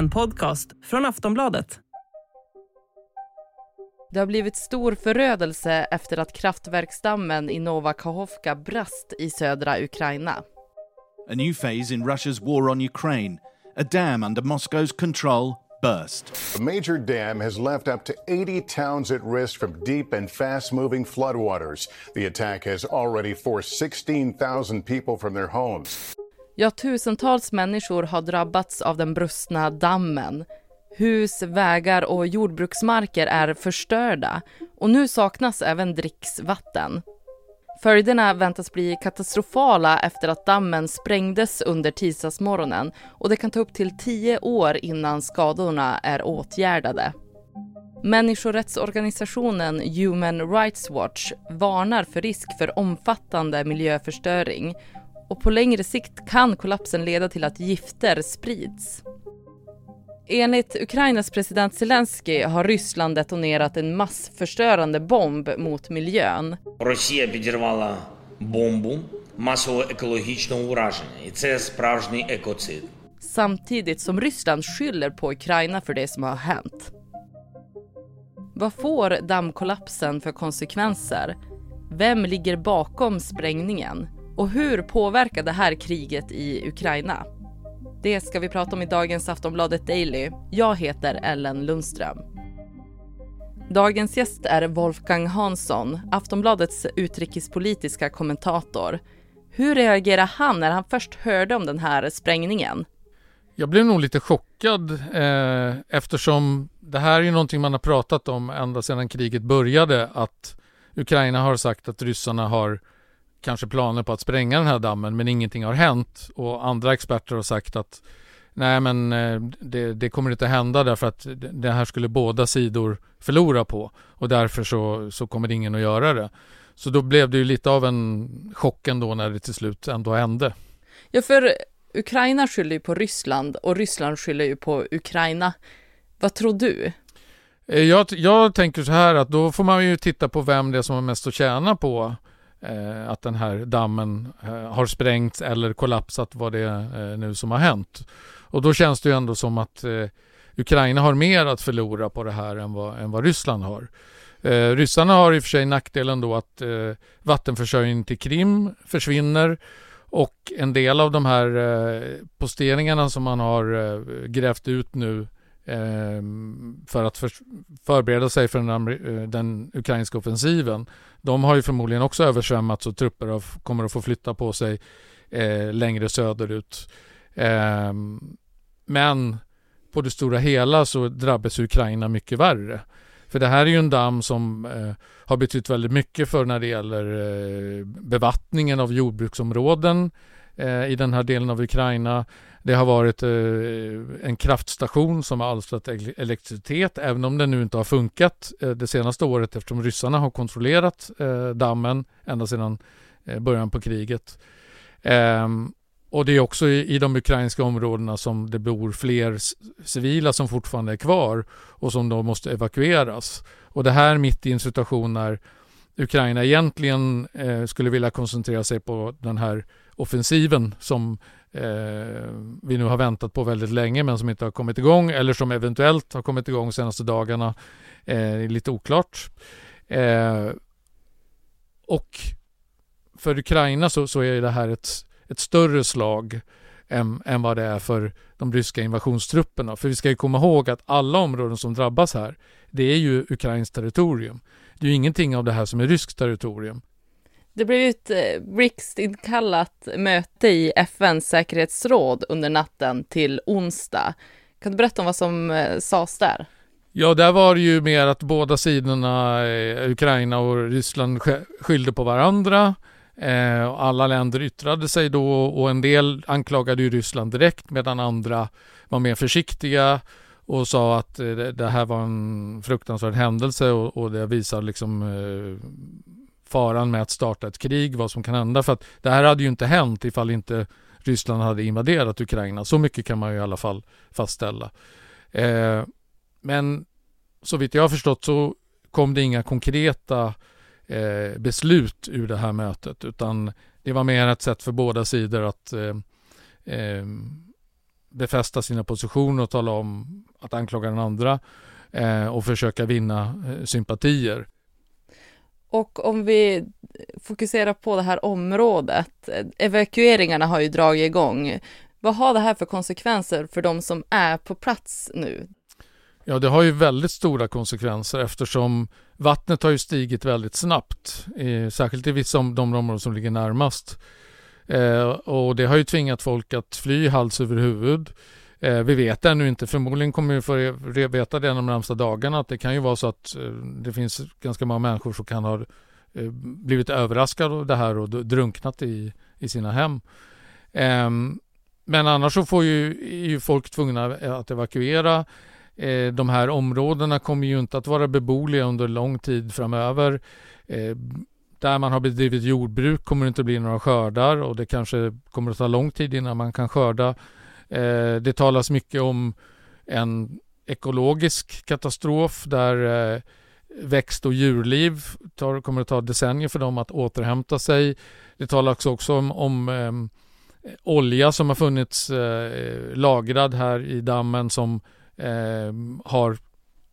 En podcast från Aftonbladet. Det har blivit stor förödelse efter att kraftverksdammen i Nova Kachovka brast i södra Ukraina. A new phase in Russia's war on Ukraine. A dam under Moscow's control burst. A major dam has left up to 80 towns at risk from deep and fast moving floodwaters. The attack has already forced 16,000 people from their homes. Ja, tusentals människor har drabbats av den brustna dammen. Hus, vägar och jordbruksmarker är förstörda och nu saknas även dricksvatten. Följderna väntas bli katastrofala efter att dammen sprängdes under tisdagsmorgonen och det kan ta upp till tio år innan skadorna är åtgärdade. Människorättsorganisationen Human Rights Watch varnar för risk för omfattande miljöförstöring och på längre sikt kan kollapsen leda till att gifter sprids. Enligt Ukrainas president Zelensky har Ryssland detonerat en massförstörande bomb mot miljön. Росія підірвала бомбу масового екологічного ураження, і це справжній екоцид. Samtidigt som Ryssland skyller på Ukraina för det som har hänt. Vad får dammkollapsen för konsekvenser? Vem ligger bakom sprängningen? Och hur påverkar det här kriget i Ukraina? Det ska vi prata om i dagens Aftonbladet Daily. Jag heter Ellen Lundström. Dagens gäst är Wolfgang Hansson, Aftonbladets utrikespolitiska kommentator. Hur reagerade han när han först hörde om den här sprängningen? Jag blev nog lite chockad eh, eftersom det här är ju någonting man har pratat om ända sedan kriget började att Ukraina har sagt att ryssarna har kanske planer på att spränga den här dammen men ingenting har hänt och andra experter har sagt att nej men eh, det, det kommer inte hända därför att det här skulle båda sidor förlora på och därför så, så kommer ingen att göra det. Så då blev det ju lite av en chock ändå när det till slut ändå hände. Ja, för Ukraina skyller ju på Ryssland och Ryssland skyller ju på Ukraina. Vad tror du? Eh, jag, jag tänker så här att då får man ju titta på vem det är som har mest att tjäna på eh, att den här dammen eh, har sprängts eller kollapsat vad det är eh, nu som har hänt. Och då känns det ju ändå som att eh, Ukraina har mer att förlora på det här än vad, än vad Ryssland har. Eh, ryssarna har i och för sig nackdelen då att eh, vattenförsörjningen till Krim försvinner och en del av de här eh, posteringarna som man har eh, grävt ut nu eh, Ehm, för att för, förbereda sig för den, eh, den, ukrainska offensiven. De har ju förmodligen också översvämmats och trupper av, kommer att få flytta på sig eh, längre söderut. Eh, men på det stora hela så drabbas Ukraina mycket värre. För det här är ju en damm som eh, har betytt väldigt mycket för när det gäller eh, bevattningen av jordbruksområden Eh, i den här delen av Ukraina. Det har varit eh, en kraftstation som har alstrat elektricitet även om den nu inte har funkat eh, det senaste året eftersom ryssarna har kontrollerat dammen ända sedan början på kriget. Ehm, och det är också i, de ukrainska områdena som det bor fler civila som fortfarande är kvar och som då måste evakueras. Och det här mitt i en situation när Ukraina egentligen skulle vilja koncentrera sig på den här offensiven som eh, vi nu har väntat på väldigt länge men som inte har kommit igång eller som eventuellt har kommit igång de senaste dagarna. Eh, lite oklart. Eh, och för Ukraina så, så är det här ett, ett större slag än, än vad det är för de ryska invasionstrupperna. För vi ska ju komma ihåg att alla områden som drabbas här, det är ju Ukrains territorium. Det är ju ingenting av det här som är ryskt territorium. Det blev ett eh, BRICS-inkallat möte i FNs säkerhetsråd under natten till onsdag. Kan du berätta om vad som eh, sades där? Ja, där var det ju mer att båda sidorna, eh, Ukraina och Ryssland, skyllde på varandra. Eh, alla länder yttrade sig då och en del anklagade ju Ryssland direkt medan andra var mer försiktiga och sa att det här var en fruktansvärd händelse och det visar liksom faran med att starta ett krig, vad som kan hända. För att det här hade ju inte hänt ifall inte Ryssland hade invaderat Ukraina. Så mycket kan man ju i alla fall fastställa. Eh, men så vitt jag har förstått så kom det inga konkreta eh, beslut ur det här mötet utan det var mer ett sätt för båda sidor att eh, eh befästa sina positioner och tala om att anklaga den andra eh, och försöka vinna eh, sympatier. Och om vi fokuserar på det här området, evakueringarna har ju dragit igång. Vad har det här för konsekvenser för de som är på plats nu? Ja, det har ju väldigt stora konsekvenser eftersom vattnet har ju stigit väldigt snabbt, eh, särskilt i vissa av de områden som ligger närmast. Eh, och det har ju tvingat folk att fly hals över huvud. Eh, vi vet ännu inte, förmodligen kommer vi få veta det de närmsta dagarna, att det kan ju vara så att eh, det finns ganska många människor som kan ha eh, blivit överraskade av det här och drunknat i, i sina hem. Ehm, men annars så får ju, är ju folk tvungna att evakuera. Eh, de här områdena kommer ju inte att vara beboeliga under lång tid framöver. Eh, där man har bedrivit jordbruk kommer det inte bli några skördar och det kanske kommer att ta lång tid innan man kan skörda. Eh, det talas mycket om en ekologisk katastrof där eh, växt och djurliv tar, kommer att ta decennier för dem att återhämta sig. Det talas också om, om eh, olja som har funnits eh, lagrad här i dammen som eh, har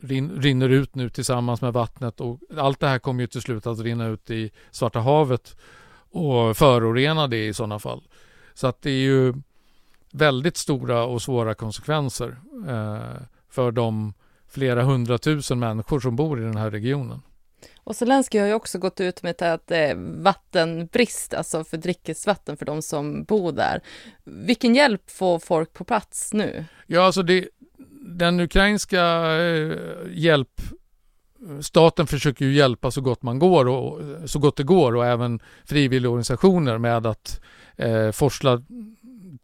rin, rinner ut nu tillsammans med vattnet och allt det här kommer ju till slut att rinna ut i Svarta havet och förorena det i sådana fall. Så att det är ju väldigt stora och svåra konsekvenser eh, för de flera hundratusen människor som bor i den här regionen. Och Zelenskyj har ju också gått ut med att det är vattenbrist, alltså för drickesvatten för de som bor där. Vilken hjälp får folk på plats nu? Ja, alltså det, den ukrainska eh, hjälp Staten försöker ju hjälpa så gott man går och så gott det går och även frivilligorganisationer med att eh, forsla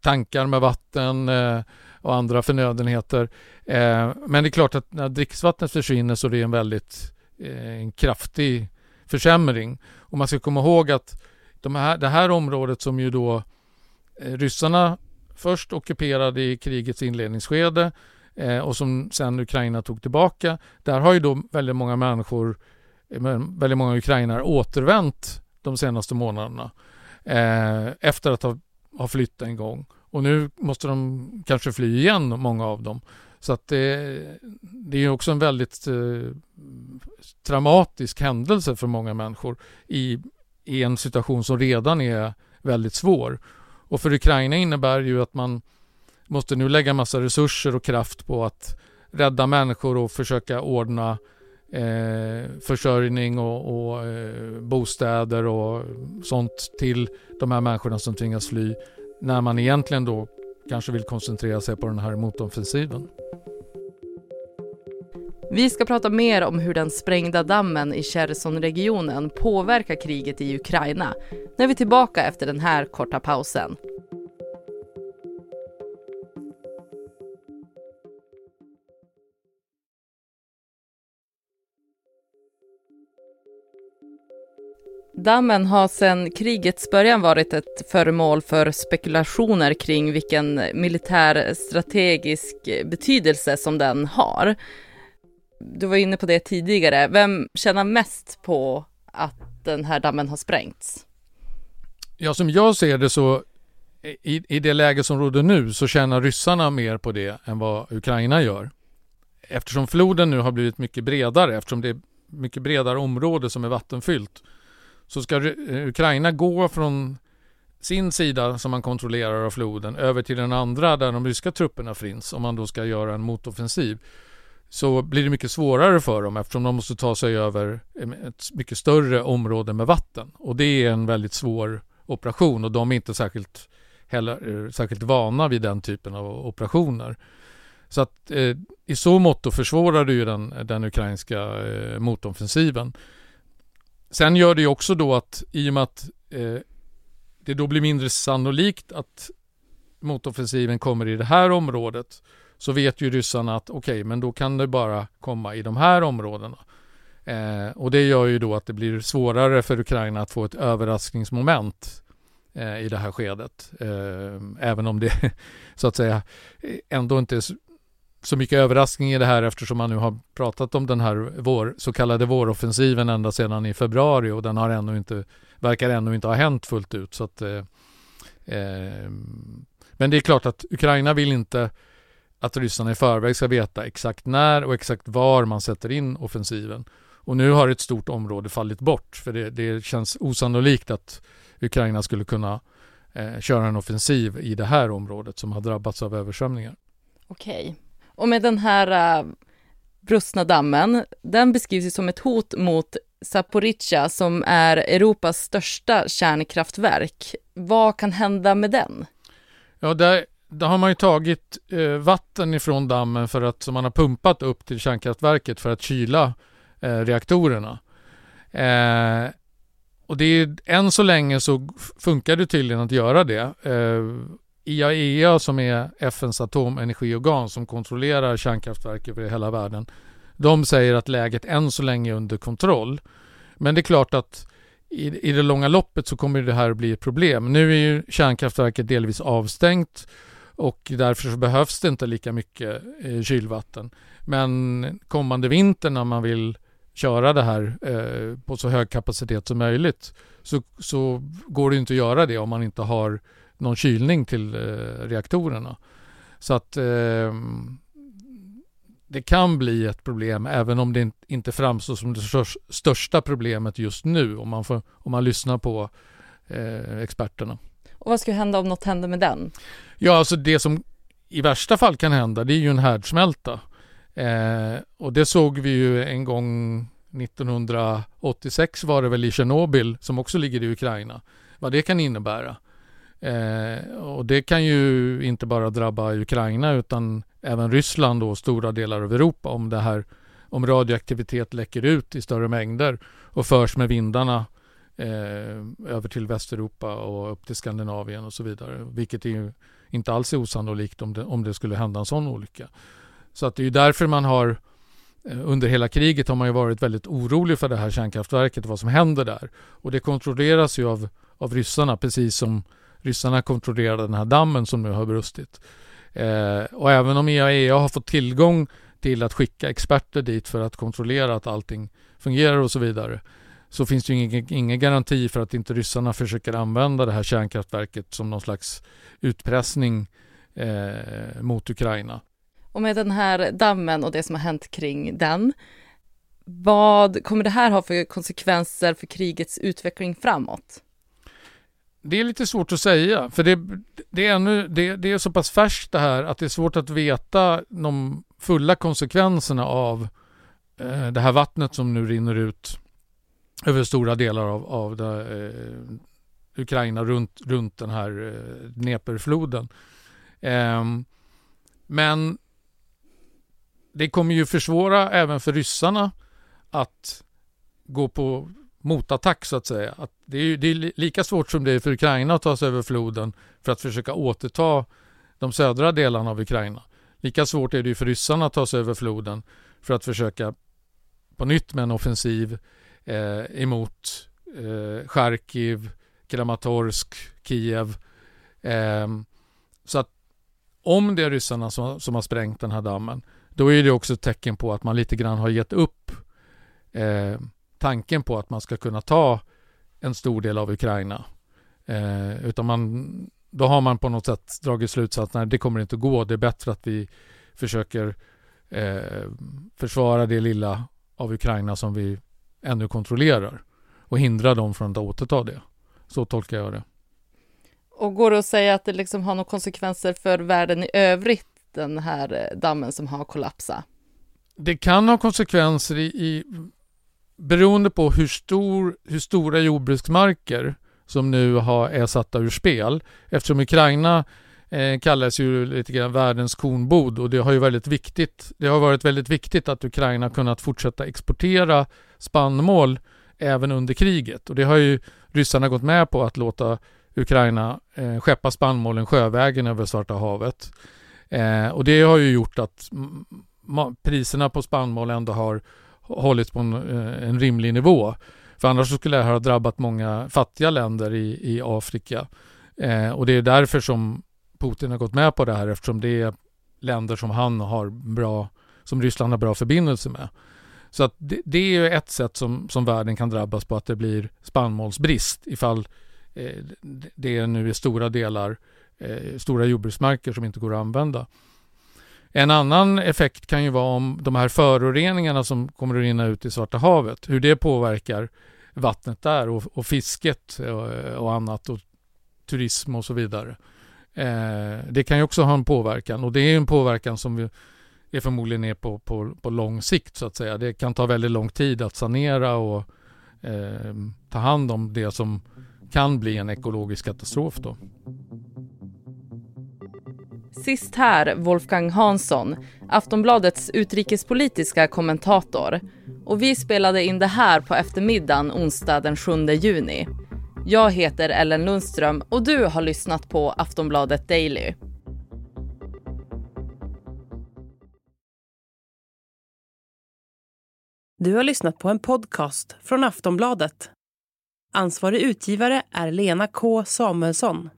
tankar med vatten eh, och andra förnödenheter. Eh, men det är klart att när dricksvattnet försvinner så är det en väldigt eh, en kraftig försämring. Och man ska komma ihåg att de här, det här området som ju då ryssarna först ockuperade i krigets inledningsskede och som sen Ukraina tog tillbaka. Där har ju då väldigt många människor, väldigt många ukrainare återvänt de senaste månaderna efter att ha, har flytt en gång. Och nu måste de kanske fly igen, många av dem. Så att det, det är också en väldigt eh, traumatisk händelse för många människor i, i en situation som redan är väldigt svår. Och för Ukraina innebär det ju att man måste nu lägga massa resurser och kraft på att rädda människor och försöka ordna eh, försörjning och, och eh, bostäder och sånt till de här människorna som tvingas fly när man egentligen då kanske vill koncentrera sig på den här motoffensiven. Vi ska prata mer om hur den sprängda dammen i Cherson-regionen påverkar kriget i Ukraina när vi är tillbaka efter den här korta pausen. Dammen har sedan krigets början varit ett föremål för spekulationer kring vilken militär strategisk betydelse som den har. Du var inne på det tidigare. Vem tjänar mest på att den här dammen har sprängts? Ja, som jag ser det så i, i det läge som råder nu så tjänar ryssarna mer på det än vad Ukraina gör. Eftersom floden nu har blivit mycket bredare, eftersom det är mycket bredare område som är vattenfyllt, så ska eh, Ukraina gå från sin sida som man kontrollerar av floden över till den andra där de ryska trupperna finns om man då ska göra en motoffensiv så blir det mycket svårare för dem eftersom de måste ta sig över eh, ett mycket större område med vatten. Och det är en väldigt svår operation och de är inte särskilt, heller, eh, särskilt vana vid den typen av operationer. Så att eh, i så mått försvårar det ju den, den ukrainska eh, motoffensiven. Sen gör det ju också då att i och med att eh, det då blir mindre sannolikt att motoffensiven kommer i det här området så vet ju ryssarna att okej, okay, men då kan det bara komma i de här områdena. Eh, och det gör ju då att det blir svårare för Ukraina att få ett överraskningsmoment eh, i det här skedet. Eh, även om det så att säga eh, ändå inte är så mycket överraskning i det här eftersom man nu har pratat om den här vår, så kallade våroffensiven ända sedan i februari och den har ännu inte, verkar ännu inte ha hänt fullt ut. Så att, eh, eh Men det är klart att Ukraina vill inte att ryssarna i förväg ska veta exakt när och exakt var man sätter in offensiven. Och nu har ett stort område fallit bort för det, det känns osannolikt att Ukraina skulle kunna eh, köra en offensiv i det här området som har drabbats av översvämningar. Okej. Och med den här uh, brustna dammen, den beskrivs ju som ett hot mot Zaporizjzja som är Europas största kärnkraftverk. Vad kan hända med den? Ja, där, där har man ju tagit eh, vatten ifrån dammen för att, som man har pumpat upp till kärnkraftverket för att kyla eh, reaktorerna. Eh, och det är, än så länge så funkar det tydligen att göra det. IAEA som är FNs atomenergiorgan som kontrollerar kärnkraftverk över hela världen. De säger att läget än så länge är under kontroll. Men det är klart att i, i det långa loppet så kommer det här att bli ett problem. Nu är ju kärnkraftverket delvis avstängt och därför så behövs det inte lika mycket eh, kylvatten. Men kommande vinter när man vill köra det här eh, på så hög kapacitet som möjligt så, så går det inte att göra det om man inte har någon kylning till eh, reaktorerna. Så att eh, det kan bli ett problem även om det inte framstår som det största problemet just nu om man, får, om man lyssnar på eh, experterna. Och vad skulle hända om något händer med den? Ja, alltså det som i värsta fall kan hända det är ju en härdsmälta. Eh, och det såg vi ju en gång 1986 var det väl i Tjernobyl som också ligger i Ukraina. Vad det kan innebära. Eh, och det kan ju inte bara drabba Ukraina utan även Ryssland och stora delar av Europa om det här om radioaktivitet läcker ut i större mängder och förs med vindarna eh, över till Västeuropa och upp till Skandinavien och så vidare. Vilket är ju inte alls är osannolikt om det, om det skulle hända en sån olycka. Så att det är därför man har eh, under hela kriget har man ju varit väldigt orolig för det här kärnkraftverket och vad som händer där. Och det kontrolleras ju av, av ryssarna precis som ryssarna kontrollerar den här dammen som nu har brustit. Eh, och även om IAEA har fått tillgång till att skicka experter dit för att kontrollera att allting fungerar och så vidare så finns det ju ingen, ingen garanti för att inte ryssarna försöker använda det här kärnkraftverket som någon slags utpressning eh, mot Ukraina. Och med den här dammen och det som har hänt kring den, vad kommer det här ha för konsekvenser för krigets utveckling framåt? Det är lite svårt att säga, för det, det, är ännu, det, det, är så pass färskt det här att det är svårt att veta de fulla konsekvenserna av eh, det här vattnet som nu rinner ut över stora delar av, av det, eh, Ukraina runt, runt den här eh, Dneperfloden. Eh, men det kommer ju försvåra även för ryssarna att gå på motattack så att säga. Att det, är, det är lika svårt som det är för Ukraina att ta sig över floden för att försöka återta de södra delarna av Ukraina. Lika svårt är det för ryssarna att ta sig över floden för att försöka på nytt med en offensiv eh, emot eh, Charkiv, Kramatorsk, Kiev. Eh, så att om det är ryssarna som, som har sprängt den här dammen då är det också ett tecken på att man lite grann har gett upp eh, tanken på att man ska kunna ta en stor del av Ukraina. Eh, utan man, då har man på något sätt dragit slutsatsen att det kommer inte gå. Det är bättre att vi försöker eh, försvara det lilla av Ukraina som vi ännu kontrollerar och hindra dem från att återta det. Så tolkar jag det. Och går det att säga att det liksom har några konsekvenser för världen i övrigt, den här eh, dammen som har kollapsat? Det kan ha konsekvenser i, i beroende på hur, stor, hur stora jordbruksmarker som nu har, är satta ur spel. Eftersom Ukraina eh, kallas ju lite grann världens kornbod och det har ju väldigt viktigt, det har varit väldigt viktigt att Ukraina kunnat fortsätta exportera spannmål även under kriget och det har ju ryssarna gått med på att låta Ukraina eh, skeppa spannmålen sjövägen över Svarta havet. Eh, och det har ju gjort att priserna på spannmål ändå har hållits på en, eh, en rimlig nivå. För annars skulle det här ha drabbat många fattiga länder i, i Afrika. Eh, och det är därför som Putin har gått med på det här eftersom det är länder som han har bra, som Ryssland har bra förbindelse med. Så att det, det är ju ett sätt som, som världen kan drabbas på att det blir spannmålsbrist ifall eh, det nu är stora delar eh, stora jordbruksmarker som inte går att använda. En annan effekt kan ju vara om de här föroreningarna som kommer att rinna ut i Svarta havet, hur det påverkar vattnet där och, och fisket och, och, annat och turism och så vidare. Eh, det kan ju också ha en påverkan och det är en påverkan som vi är förmodligen är på, på, på lång sikt så att säga. Det kan ta väldigt lång tid att sanera och eh, ta hand om det som kan bli en ekologisk katastrof då. Sist här Wolfgang Hansson, Aftonbladets utrikespolitiska kommentator. Och vi spelade in det här på eftermiddagen onsdag den 7 juni. Jag heter Ellen Lundström och du har lyssnat på Aftonbladet Daily. Du har lyssnat på en podcast från Aftonbladet. Ansvarig utgivare är Lena K Samuelsson.